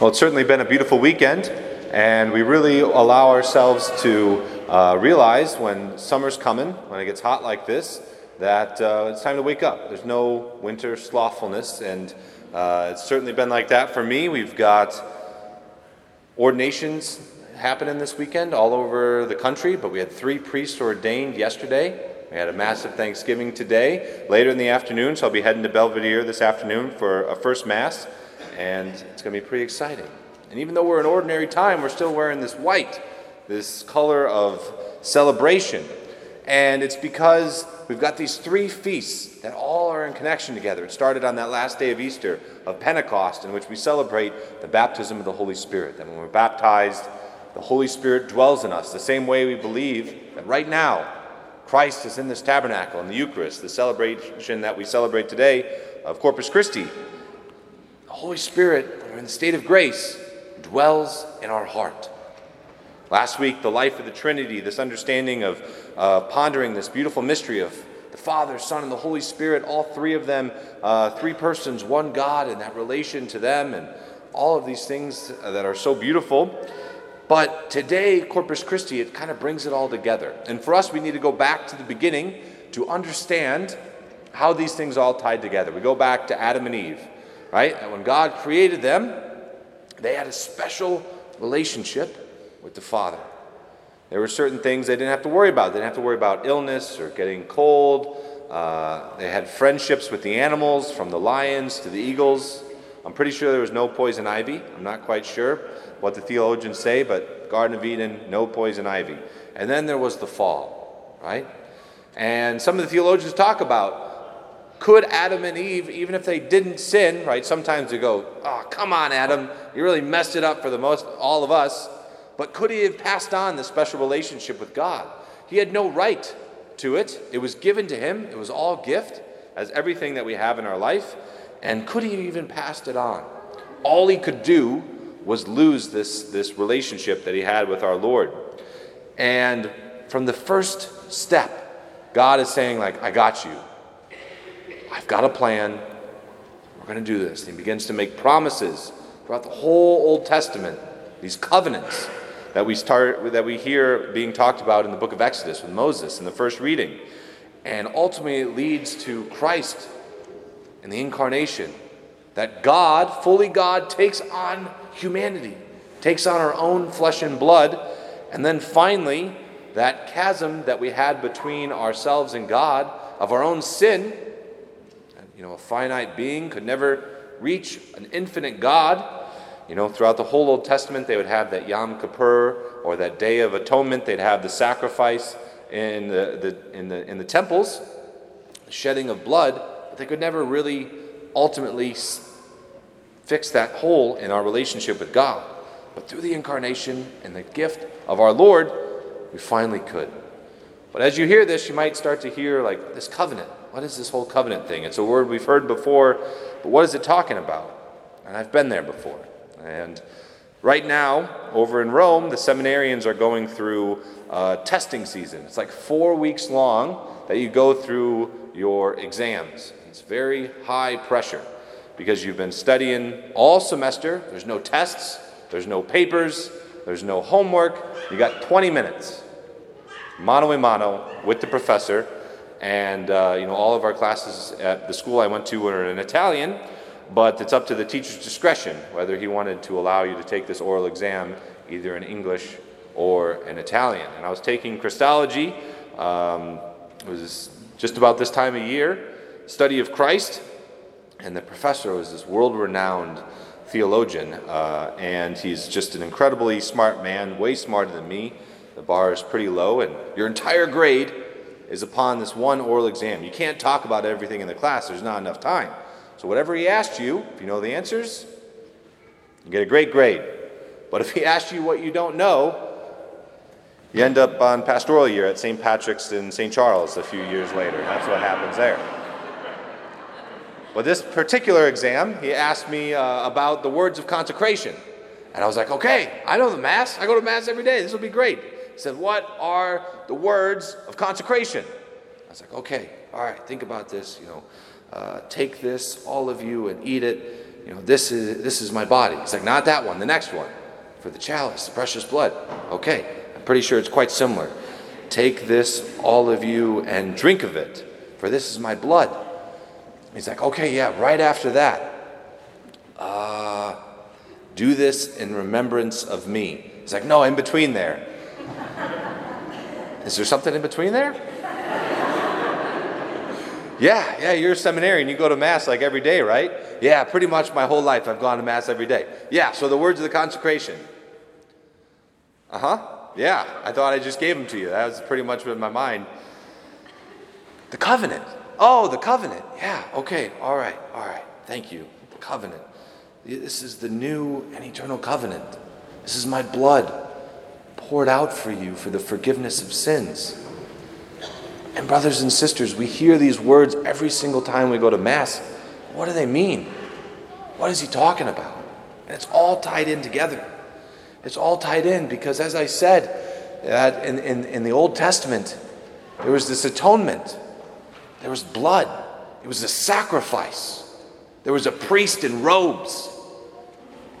Well, it's certainly been a beautiful weekend, and we really allow ourselves to uh, realize when summer's coming, when it gets hot like this, that uh, it's time to wake up. There's no winter slothfulness, and uh, it's certainly been like that for me. We've got ordinations happening this weekend all over the country, but we had three priests ordained yesterday. We had a massive Thanksgiving today. Later in the afternoon, so I'll be heading to Belvidere this afternoon for a first Mass and it's going to be pretty exciting. And even though we're in ordinary time, we're still wearing this white, this color of celebration. And it's because we've got these three feasts that all are in connection together. It started on that last day of Easter, of Pentecost, in which we celebrate the baptism of the Holy Spirit. That when we're baptized, the Holy Spirit dwells in us, the same way we believe that right now Christ is in this tabernacle, in the Eucharist, the celebration that we celebrate today of Corpus Christi, the Holy Spirit, we're in the state of grace, dwells in our heart. Last week, the life of the Trinity, this understanding of uh, pondering this beautiful mystery of the Father, Son, and the Holy Spirit, all three of them, uh, three persons, one God, and that relation to them, and all of these things that are so beautiful. But today, Corpus Christi, it kind of brings it all together. And for us, we need to go back to the beginning to understand how these things all tied together. We go back to Adam and Eve right? And when God created them, they had a special relationship with the Father. There were certain things they didn't have to worry about. They didn't have to worry about illness or getting cold. Uh, they had friendships with the animals, from the lions to the eagles. I'm pretty sure there was no poison ivy. I'm not quite sure what the theologians say, but Garden of Eden, no poison ivy. And then there was the fall, right? And some of the theologians talk about could Adam and Eve, even if they didn't sin, right? Sometimes you go, oh, come on, Adam, you really messed it up for the most, all of us. But could he have passed on the special relationship with God? He had no right to it. It was given to him, it was all gift, as everything that we have in our life. And could he have even passed it on? All he could do was lose this, this relationship that he had with our Lord. And from the first step, God is saying, like, I got you. I've got a plan. We're going to do this. He begins to make promises throughout the whole Old Testament, these covenants that we start that we hear being talked about in the book of Exodus with Moses in the first reading. And ultimately it leads to Christ and the incarnation. That God, fully God, takes on humanity, takes on our own flesh and blood, and then finally, that chasm that we had between ourselves and God of our own sin you know, a finite being could never reach an infinite God. You know, throughout the whole Old Testament, they would have that Yom Kippur or that Day of Atonement. They'd have the sacrifice in the, the, in the, in the temples, the shedding of blood, but they could never really ultimately fix that hole in our relationship with God. But through the incarnation and the gift of our Lord, we finally could. But as you hear this, you might start to hear like this covenant. What is this whole covenant thing? It's a word we've heard before, but what is it talking about? And I've been there before. And right now, over in Rome, the seminarians are going through uh, testing season. It's like four weeks long that you go through your exams. It's very high pressure because you've been studying all semester. There's no tests, there's no papers, there's no homework. You got 20 minutes, mano a mano, with the professor and uh, you know all of our classes at the school I went to were in Italian, but it's up to the teacher's discretion whether he wanted to allow you to take this oral exam either in English or in Italian. And I was taking Christology. Um, it was just about this time of year, study of Christ, and the professor was this world-renowned theologian, uh, and he's just an incredibly smart man, way smarter than me. The bar is pretty low, and your entire grade is upon this one oral exam. You can't talk about everything in the class, there's not enough time. So, whatever he asked you, if you know the answers, you get a great grade. But if he asks you what you don't know, you end up on pastoral year at St. Patrick's in St. Charles a few years later. That's what happens there. But this particular exam, he asked me uh, about the words of consecration. And I was like, okay, I know the Mass. I go to Mass every day. This will be great said, What are the words of consecration? I was like, Okay, all right, think about this. You know, uh, take this, all of you, and eat it. you know, this is, this is my body. He's like, not that one, the next one. For the chalice, the precious blood. Okay, I'm pretty sure it's quite similar. Take this, all of you, and drink of it, for this is my blood. He's like, okay, yeah, right after that. Uh, do this in remembrance of me. He's like, no, in between there. Is there something in between there? Yeah, yeah, you're a seminarian. You go to Mass like every day, right? Yeah, pretty much my whole life I've gone to Mass every day. Yeah, so the words of the consecration. Uh huh. Yeah, I thought I just gave them to you. That was pretty much in my mind. The covenant. Oh, the covenant. Yeah, okay, all right, all right. Thank you. The covenant. This is the new and eternal covenant. This is my blood poured out for you for the forgiveness of sins. And, brothers and sisters, we hear these words every single time we go to Mass. What do they mean? What is he talking about? And it's all tied in together. It's all tied in because, as I said, in, in, in the Old Testament, there was this atonement, there was blood, it was a sacrifice, there was a priest in robes,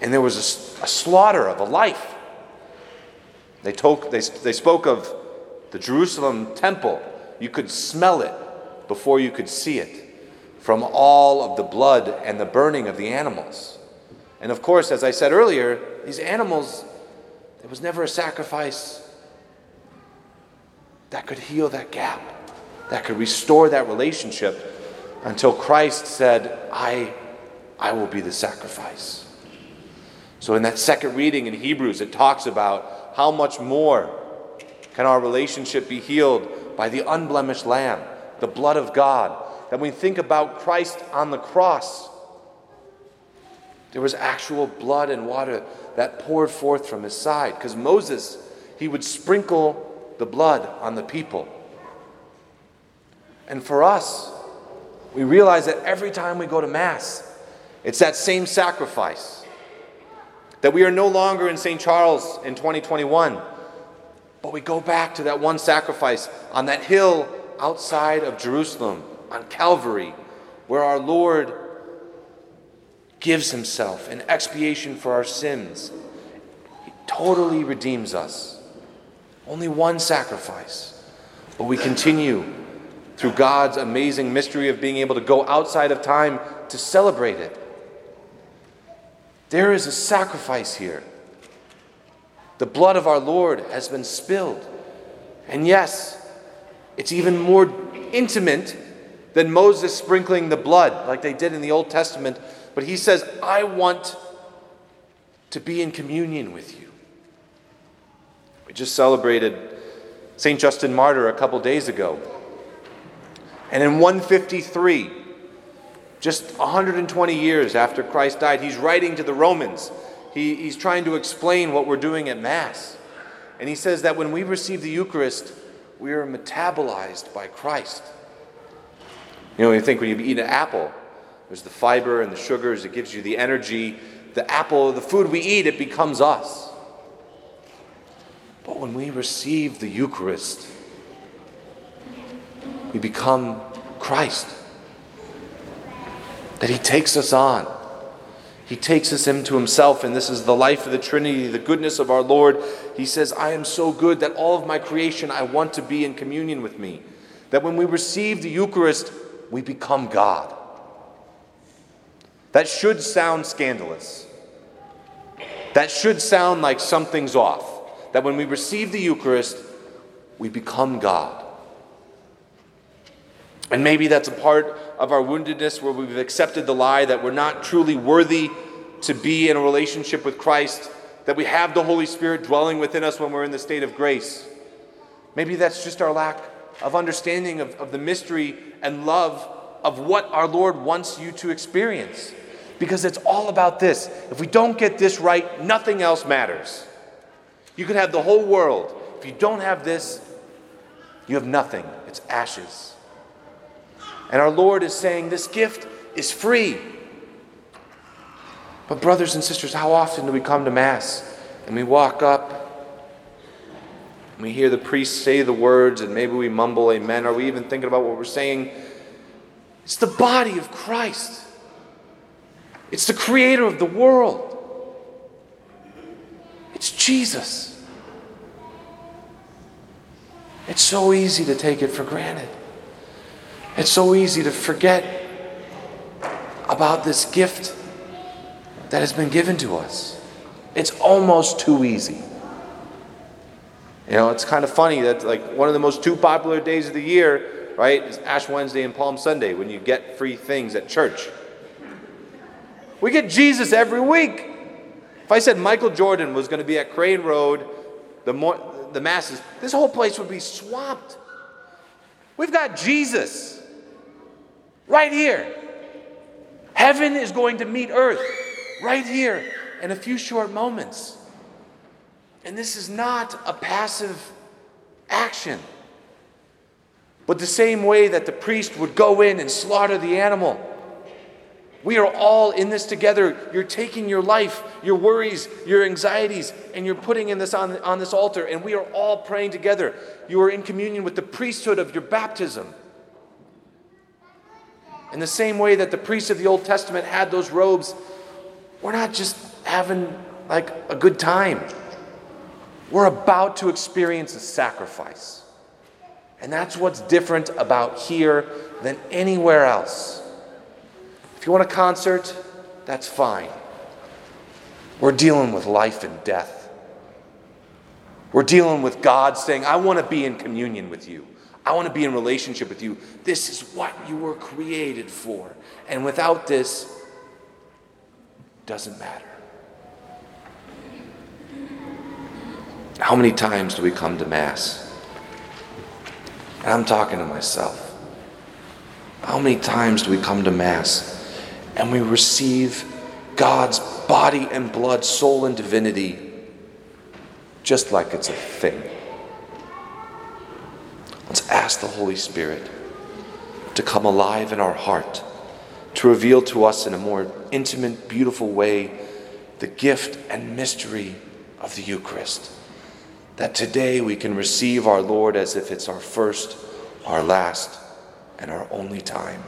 and there was a, a slaughter of a life. They, told, they, they spoke of the Jerusalem temple you could smell it before you could see it from all of the blood and the burning of the animals. And of course, as I said earlier, these animals, there was never a sacrifice that could heal that gap, that could restore that relationship until Christ said, I, I will be the sacrifice. So, in that second reading in Hebrews, it talks about how much more can our relationship be healed by the unblemished Lamb, the blood of God. That we think about Christ on the cross, there was actual blood and water that poured forth from his side. Because Moses, he would sprinkle the blood on the people. And for us, we realize that every time we go to Mass, it's that same sacrifice. That we are no longer in St. Charles in 2021 but we go back to that one sacrifice on that hill outside of Jerusalem, on Calvary, where our Lord gives himself in expiation for our sins. He totally redeems us. Only one sacrifice. But we continue through God's amazing mystery of being able to go outside of time to celebrate it. There is a sacrifice here. The blood of our Lord has been spilled. And yes, it's even more intimate than Moses sprinkling the blood like they did in the Old Testament. But he says, I want to be in communion with you. We just celebrated St. Justin Martyr a couple days ago. And in 153, just 120 years after Christ died, he's writing to the Romans he, he's trying to explain what we're doing at Mass. And he says that when we receive the Eucharist, we are metabolized by Christ. You know, you think when you eat an apple, there's the fiber and the sugars, it gives you the energy. The apple, the food we eat, it becomes us. But when we receive the Eucharist, we become Christ. That He takes us on. He takes us into himself, and this is the life of the Trinity, the goodness of our Lord. He says, I am so good that all of my creation I want to be in communion with me. That when we receive the Eucharist, we become God. That should sound scandalous. That should sound like something's off. That when we receive the Eucharist, we become God. And maybe that's a part of our woundedness where we've accepted the lie that we're not truly worthy to be in a relationship with Christ, that we have the Holy Spirit dwelling within us when we're in the state of grace. Maybe that's just our lack of understanding of, of the mystery and love of what our Lord wants you to experience. Because it's all about this. If we don't get this right, nothing else matters. You could have the whole world. If you don't have this, you have nothing. It's ashes. And our Lord is saying this gift is free. But, brothers and sisters, how often do we come to Mass and we walk up and we hear the priest say the words and maybe we mumble amen? Are we even thinking about what we're saying? It's the body of Christ. It's the creator of the world. It's Jesus. It's so easy to take it for granted. It's so easy to forget about this gift that has been given to us. It's almost too easy. You know, it's kind of funny that like one of the most two popular days of the year, right, is Ash Wednesday and Palm Sunday when you get free things at church. We get Jesus every week. If I said Michael Jordan was going to be at Crane Road, the, more, the masses, this whole place would be swamped. We've got Jesus right here. Heaven is going to meet earth right here in a few short moments. And this is not a passive action. But the same way that the priest would go in and slaughter the animal, we are all in this together. You're taking your life, your worries, your anxieties, and you're putting in this on, on this altar, and we are all praying together. You are in communion with the priesthood of your baptism. In the same way that the priests of the Old Testament had those robes, we're not just having like a good time. We're about to experience a sacrifice. And that's what's different about here than anywhere else. If you want a concert, that's fine. We're dealing with life and death. We're dealing with God saying, I want to be in communion with you. I want to be in relationship with you. This is what you were created for. And without this, doesn't matter. How many times do we come to Mass? And I'm talking to myself. How many times do we come to Mass and we receive God's body and blood, soul and divinity, just like it's a thing. Let's ask the Holy Spirit to come alive in our heart, to reveal to us in a more intimate, beautiful way the gift and mystery of the Eucharist. That today we can receive our Lord as if it's our first, our last, and our only time.